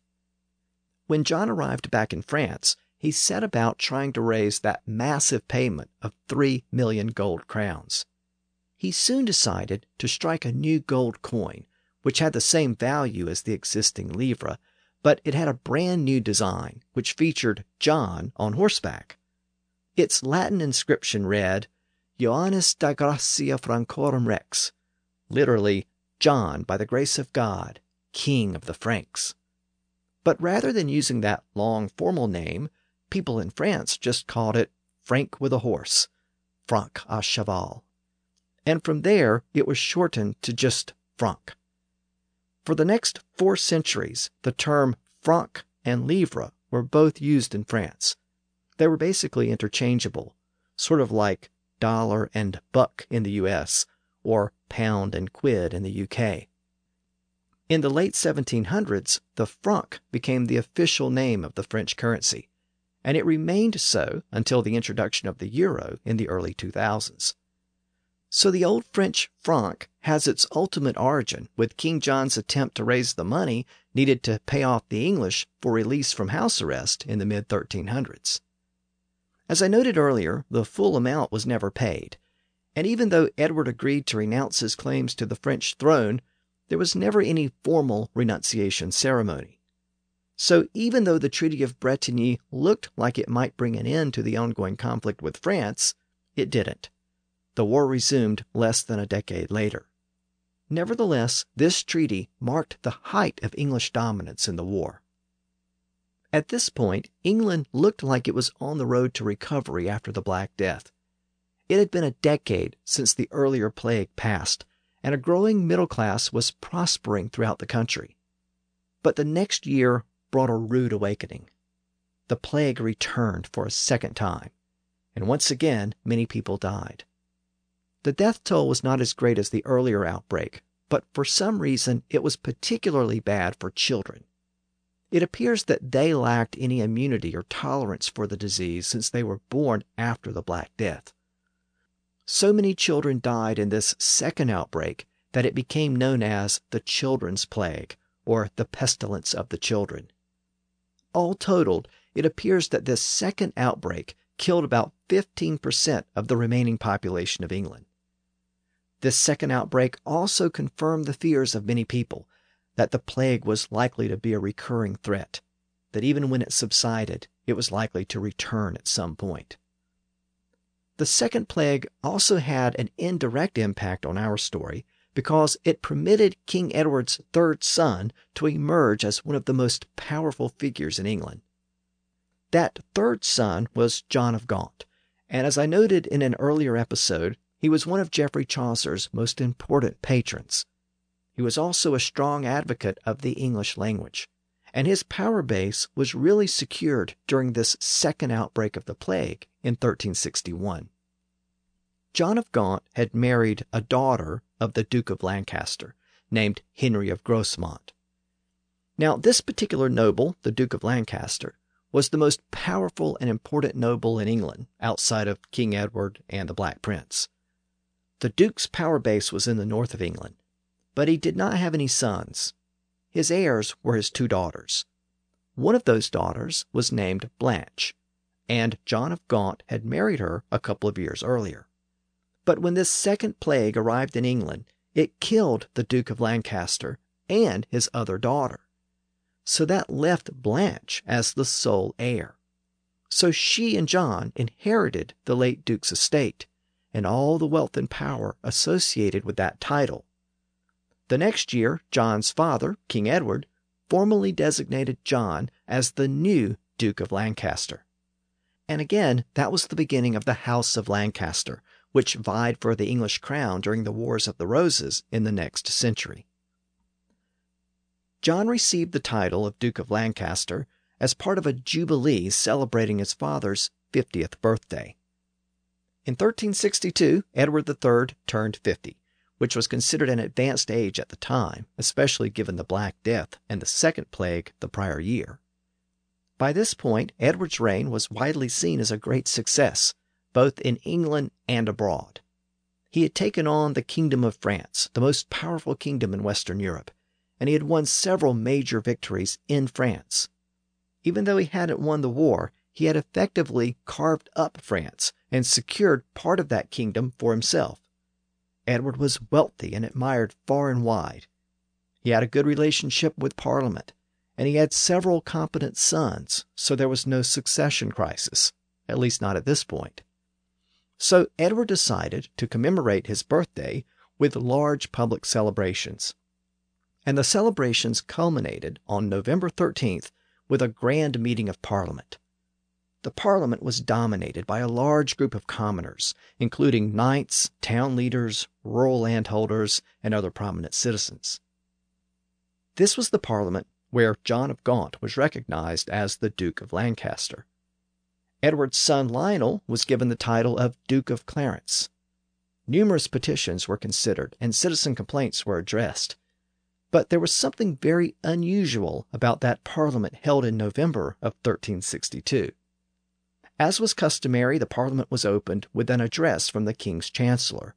When John arrived back in France, he set about trying to raise that massive payment of three million gold crowns. He soon decided to strike a new gold coin, which had the same value as the existing livre, but it had a brand new design which featured John on horseback. Its Latin inscription read, Joannes da gratia Francorum Rex, literally, John by the grace of God, King of the Franks. But rather than using that long formal name, people in France just called it Frank with a horse, Franc à cheval. And from there, it was shortened to just Franc. For the next four centuries, the term franc and livre were both used in France. They were basically interchangeable, sort of like dollar and buck in the US, or pound and quid in the UK. In the late 1700s, the franc became the official name of the French currency, and it remained so until the introduction of the euro in the early 2000s. So the old French franc has its ultimate origin with King John's attempt to raise the money needed to pay off the English for release from house arrest in the mid 1300s. As I noted earlier, the full amount was never paid, and even though Edward agreed to renounce his claims to the French throne, there was never any formal renunciation ceremony. So even though the Treaty of Bretigny looked like it might bring an end to the ongoing conflict with France, it didn't. The war resumed less than a decade later. Nevertheless, this treaty marked the height of English dominance in the war. At this point, England looked like it was on the road to recovery after the Black Death. It had been a decade since the earlier plague passed, and a growing middle class was prospering throughout the country. But the next year brought a rude awakening. The plague returned for a second time, and once again many people died. The death toll was not as great as the earlier outbreak, but for some reason it was particularly bad for children. It appears that they lacked any immunity or tolerance for the disease since they were born after the Black Death. So many children died in this second outbreak that it became known as the Children's Plague or the Pestilence of the Children. All totaled, it appears that this second outbreak killed about 15% of the remaining population of England. This second outbreak also confirmed the fears of many people that the plague was likely to be a recurring threat, that even when it subsided, it was likely to return at some point. The second plague also had an indirect impact on our story because it permitted King Edward's third son to emerge as one of the most powerful figures in England. That third son was John of Gaunt, and as I noted in an earlier episode, he was one of Geoffrey Chaucer's most important patrons. He was also a strong advocate of the English language, and his power base was really secured during this second outbreak of the plague in 1361. John of Gaunt had married a daughter of the Duke of Lancaster, named Henry of Grosmont. Now, this particular noble, the Duke of Lancaster, was the most powerful and important noble in England outside of King Edward and the Black Prince. The Duke's power base was in the north of England, but he did not have any sons. His heirs were his two daughters. One of those daughters was named Blanche, and John of Gaunt had married her a couple of years earlier. But when this second plague arrived in England, it killed the Duke of Lancaster and his other daughter. So that left Blanche as the sole heir. So she and John inherited the late Duke's estate and all the wealth and power associated with that title. The next year, John's father, King Edward, formally designated John as the new Duke of Lancaster. And again, that was the beginning of the House of Lancaster, which vied for the English crown during the Wars of the Roses in the next century. John received the title of Duke of Lancaster as part of a jubilee celebrating his father's 50th birthday. In 1362, Edward III turned 50, which was considered an advanced age at the time, especially given the Black Death and the Second Plague the prior year. By this point, Edward's reign was widely seen as a great success, both in England and abroad. He had taken on the Kingdom of France, the most powerful kingdom in Western Europe, and he had won several major victories in France. Even though he hadn't won the war, he had effectively carved up France and secured part of that kingdom for himself. Edward was wealthy and admired far and wide. He had a good relationship with Parliament, and he had several competent sons, so there was no succession crisis, at least not at this point. So Edward decided to commemorate his birthday with large public celebrations. And the celebrations culminated on November 13th with a grand meeting of Parliament. The Parliament was dominated by a large group of commoners, including knights, town leaders, rural landholders, and other prominent citizens. This was the Parliament where John of Gaunt was recognized as the Duke of Lancaster. Edward's son Lionel was given the title of Duke of Clarence. Numerous petitions were considered and citizen complaints were addressed. But there was something very unusual about that parliament held in November of 1362. As was customary, the parliament was opened with an address from the king's chancellor.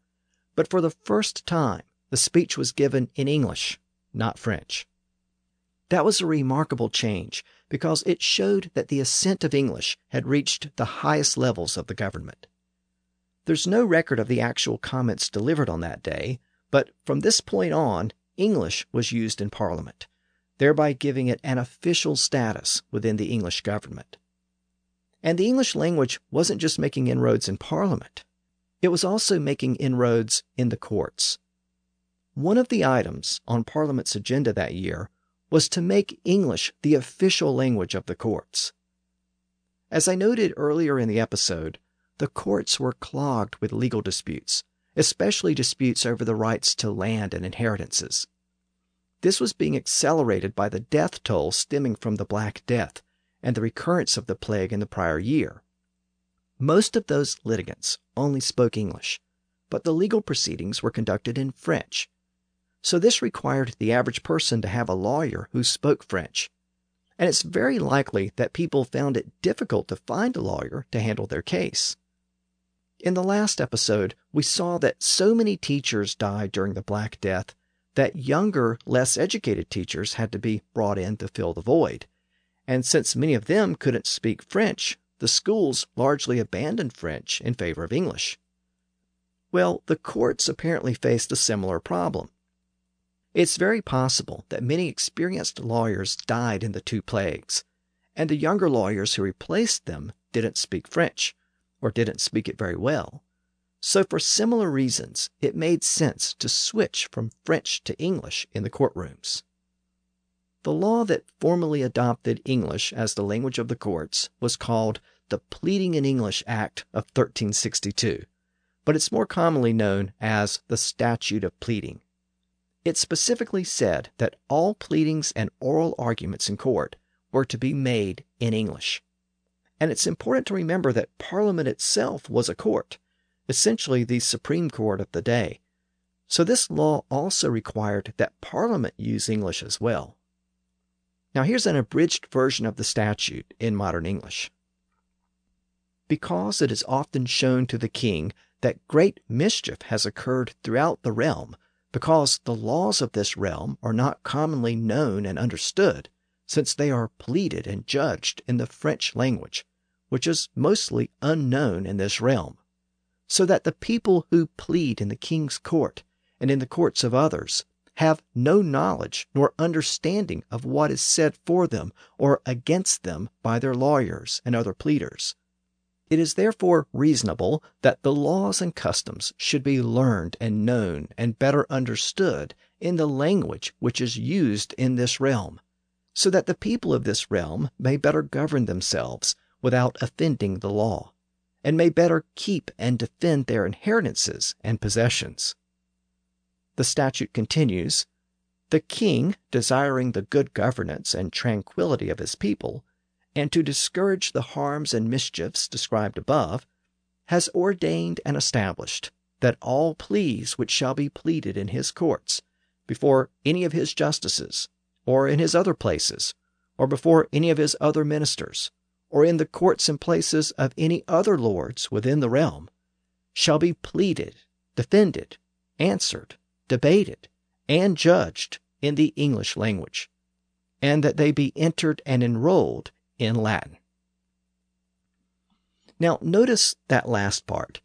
But for the first time, the speech was given in English, not French. That was a remarkable change because it showed that the ascent of English had reached the highest levels of the government. There's no record of the actual comments delivered on that day, but from this point on, English was used in Parliament, thereby giving it an official status within the English government. And the English language wasn't just making inroads in Parliament, it was also making inroads in the courts. One of the items on Parliament's agenda that year was to make English the official language of the courts. As I noted earlier in the episode, the courts were clogged with legal disputes, especially disputes over the rights to land and inheritances. This was being accelerated by the death toll stemming from the Black Death and the recurrence of the plague in the prior year. Most of those litigants only spoke English, but the legal proceedings were conducted in French. So this required the average person to have a lawyer who spoke French. And it's very likely that people found it difficult to find a lawyer to handle their case. In the last episode, we saw that so many teachers died during the Black Death that younger, less educated teachers had to be brought in to fill the void. And since many of them couldn't speak French, the schools largely abandoned French in favor of English. Well, the courts apparently faced a similar problem. It's very possible that many experienced lawyers died in the two plagues, and the younger lawyers who replaced them didn't speak French or didn't speak it very well. So, for similar reasons, it made sense to switch from French to English in the courtrooms. The law that formally adopted English as the language of the courts was called the Pleading in English Act of 1362, but it's more commonly known as the Statute of Pleading. It specifically said that all pleadings and oral arguments in court were to be made in English. And it's important to remember that Parliament itself was a court, essentially the Supreme Court of the day. So this law also required that Parliament use English as well. Now here's an abridged version of the statute in modern English. Because it is often shown to the king that great mischief has occurred throughout the realm, because the laws of this realm are not commonly known and understood, since they are pleaded and judged in the French language, which is mostly unknown in this realm, so that the people who plead in the king's court and in the courts of others have no knowledge nor understanding of what is said for them or against them by their lawyers and other pleaders. It is therefore reasonable that the laws and customs should be learned and known and better understood in the language which is used in this realm, so that the people of this realm may better govern themselves without offending the law, and may better keep and defend their inheritances and possessions. The statute continues The king, desiring the good governance and tranquillity of his people, and to discourage the harms and mischiefs described above, has ordained and established that all pleas which shall be pleaded in his courts, before any of his justices, or in his other places, or before any of his other ministers, or in the courts and places of any other lords within the realm, shall be pleaded, defended, answered, debated, and judged in the English language, and that they be entered and enrolled in Latin. Now, notice that last part.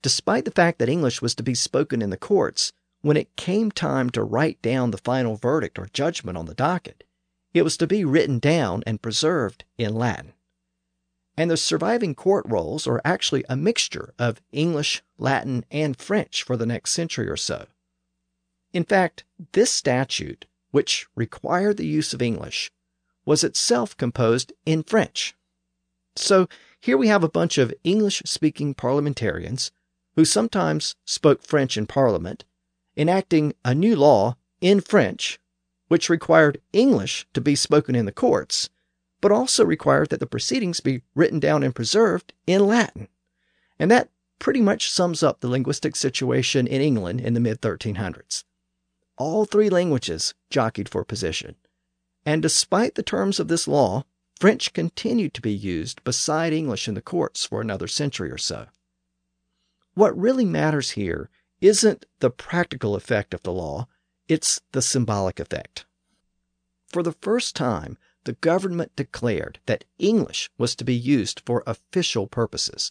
Despite the fact that English was to be spoken in the courts, when it came time to write down the final verdict or judgment on the docket, it was to be written down and preserved in Latin and the surviving court rolls are actually a mixture of English, Latin, and French for the next century or so. In fact, this statute, which required the use of English, was itself composed in French. So here we have a bunch of English speaking parliamentarians who sometimes spoke French in Parliament enacting a new law in French, which required English to be spoken in the courts but also required that the proceedings be written down and preserved in Latin. And that pretty much sums up the linguistic situation in England in the mid 1300s. All three languages jockeyed for position. And despite the terms of this law, French continued to be used beside English in the courts for another century or so. What really matters here isn't the practical effect of the law, it's the symbolic effect. For the first time, the government declared that English was to be used for official purposes,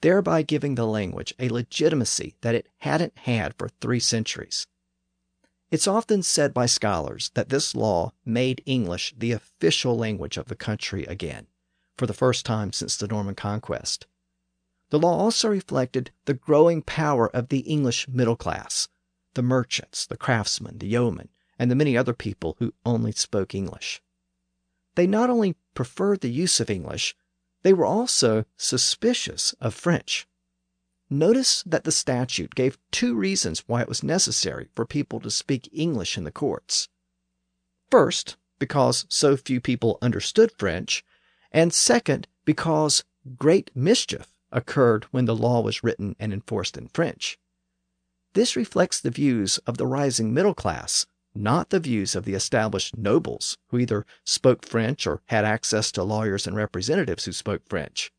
thereby giving the language a legitimacy that it hadn't had for three centuries. It's often said by scholars that this law made English the official language of the country again, for the first time since the Norman conquest. The law also reflected the growing power of the English middle class, the merchants, the craftsmen, the yeomen, and the many other people who only spoke English they not only preferred the use of English, they were also suspicious of French. Notice that the statute gave two reasons why it was necessary for people to speak English in the courts. First, because so few people understood French, and second, because great mischief occurred when the law was written and enforced in French. This reflects the views of the rising middle class, not the views of the established nobles who either spoke French or had access to lawyers and representatives who spoke French.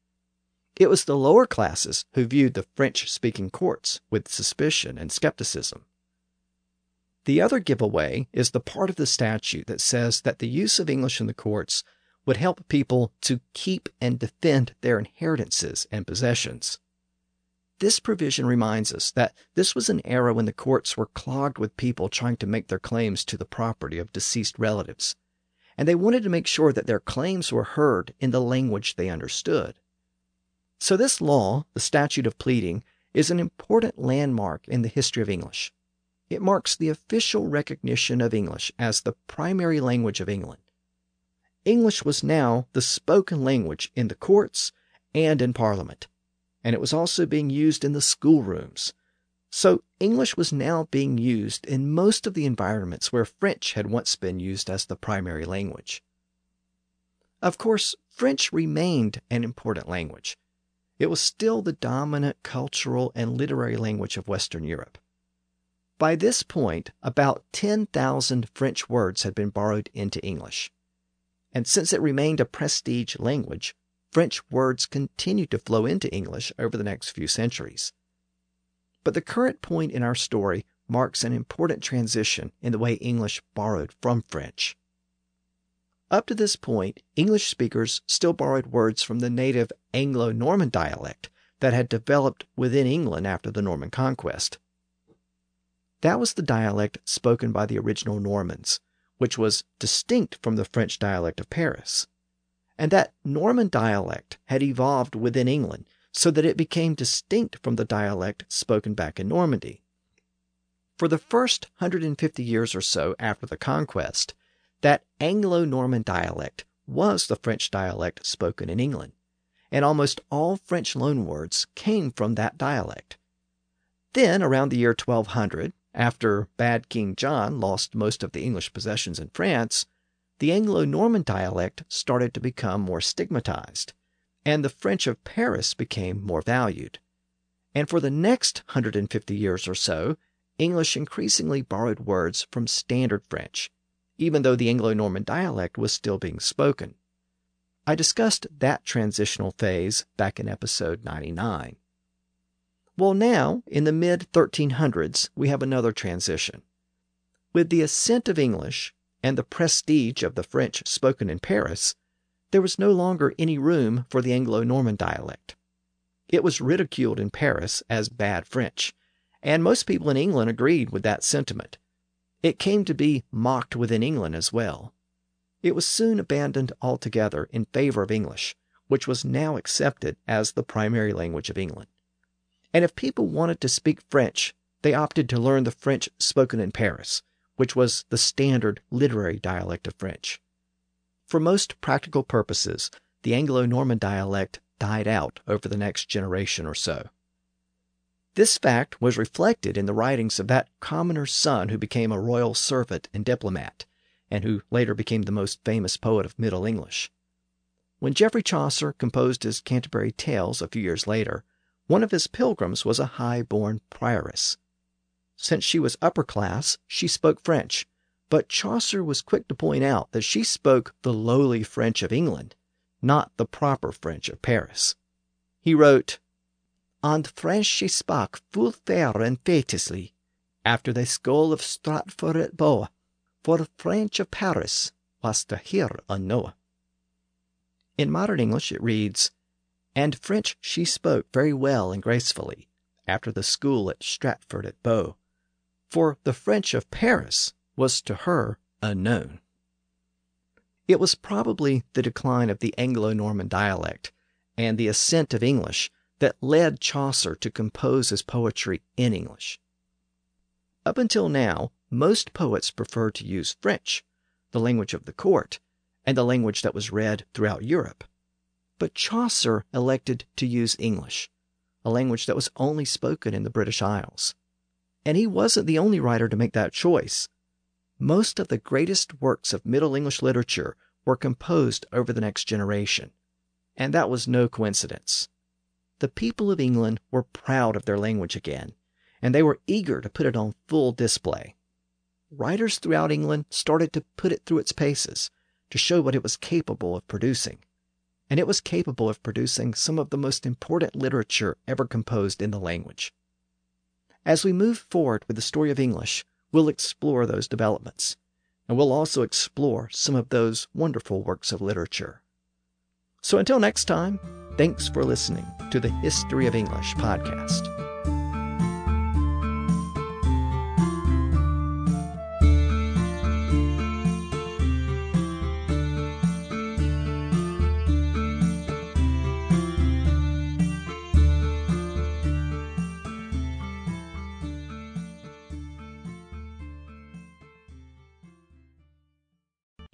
It was the lower classes who viewed the French speaking courts with suspicion and skepticism. The other giveaway is the part of the statute that says that the use of English in the courts would help people to keep and defend their inheritances and possessions. This provision reminds us that this was an era when the courts were clogged with people trying to make their claims to the property of deceased relatives, and they wanted to make sure that their claims were heard in the language they understood. So, this law, the Statute of Pleading, is an important landmark in the history of English. It marks the official recognition of English as the primary language of England. English was now the spoken language in the courts and in Parliament and it was also being used in the schoolrooms. So English was now being used in most of the environments where French had once been used as the primary language. Of course, French remained an important language. It was still the dominant cultural and literary language of Western Europe. By this point, about 10,000 French words had been borrowed into English. And since it remained a prestige language, French words continued to flow into English over the next few centuries. But the current point in our story marks an important transition in the way English borrowed from French. Up to this point, English speakers still borrowed words from the native Anglo Norman dialect that had developed within England after the Norman conquest. That was the dialect spoken by the original Normans, which was distinct from the French dialect of Paris and that Norman dialect had evolved within England so that it became distinct from the dialect spoken back in Normandy. For the first 150 years or so after the conquest, that Anglo Norman dialect was the French dialect spoken in England, and almost all French loanwords came from that dialect. Then, around the year 1200, after bad King John lost most of the English possessions in France, the Anglo Norman dialect started to become more stigmatized, and the French of Paris became more valued. And for the next 150 years or so, English increasingly borrowed words from Standard French, even though the Anglo Norman dialect was still being spoken. I discussed that transitional phase back in episode 99. Well, now, in the mid 1300s, we have another transition. With the ascent of English, and the prestige of the French spoken in Paris, there was no longer any room for the Anglo Norman dialect. It was ridiculed in Paris as bad French, and most people in England agreed with that sentiment. It came to be mocked within England as well. It was soon abandoned altogether in favor of English, which was now accepted as the primary language of England. And if people wanted to speak French, they opted to learn the French spoken in Paris, which was the standard literary dialect of French. For most practical purposes, the Anglo Norman dialect died out over the next generation or so. This fact was reflected in the writings of that commoner's son who became a royal servant and diplomat, and who later became the most famous poet of Middle English. When Geoffrey Chaucer composed his Canterbury Tales a few years later, one of his pilgrims was a high born prioress, since she was upper class, she spoke French, but Chaucer was quick to point out that she spoke the lowly French of England, not the proper French of Paris. He wrote, And French she spak full fair and fateously, after the school of Stratford at Bow, for French of Paris was to hear unknown. In modern English it reads, And French she spoke very well and gracefully, after the school at Stratford at Bow for the French of Paris was to her unknown. It was probably the decline of the Anglo Norman dialect and the ascent of English that led Chaucer to compose his poetry in English. Up until now, most poets preferred to use French, the language of the court, and the language that was read throughout Europe. But Chaucer elected to use English, a language that was only spoken in the British Isles. And he wasn't the only writer to make that choice. most of the greatest works of Middle English literature were composed over the next generation. And that was no coincidence. The people of England were proud of their language again, and they were eager to put it on full display. Writers throughout England started to put it through its paces to show what it was capable of producing. And it was capable of producing some of the most important literature ever composed in the language. As we move forward with the story of English, we'll explore those developments, and we'll also explore some of those wonderful works of literature. So until next time, thanks for listening to the History of English podcast.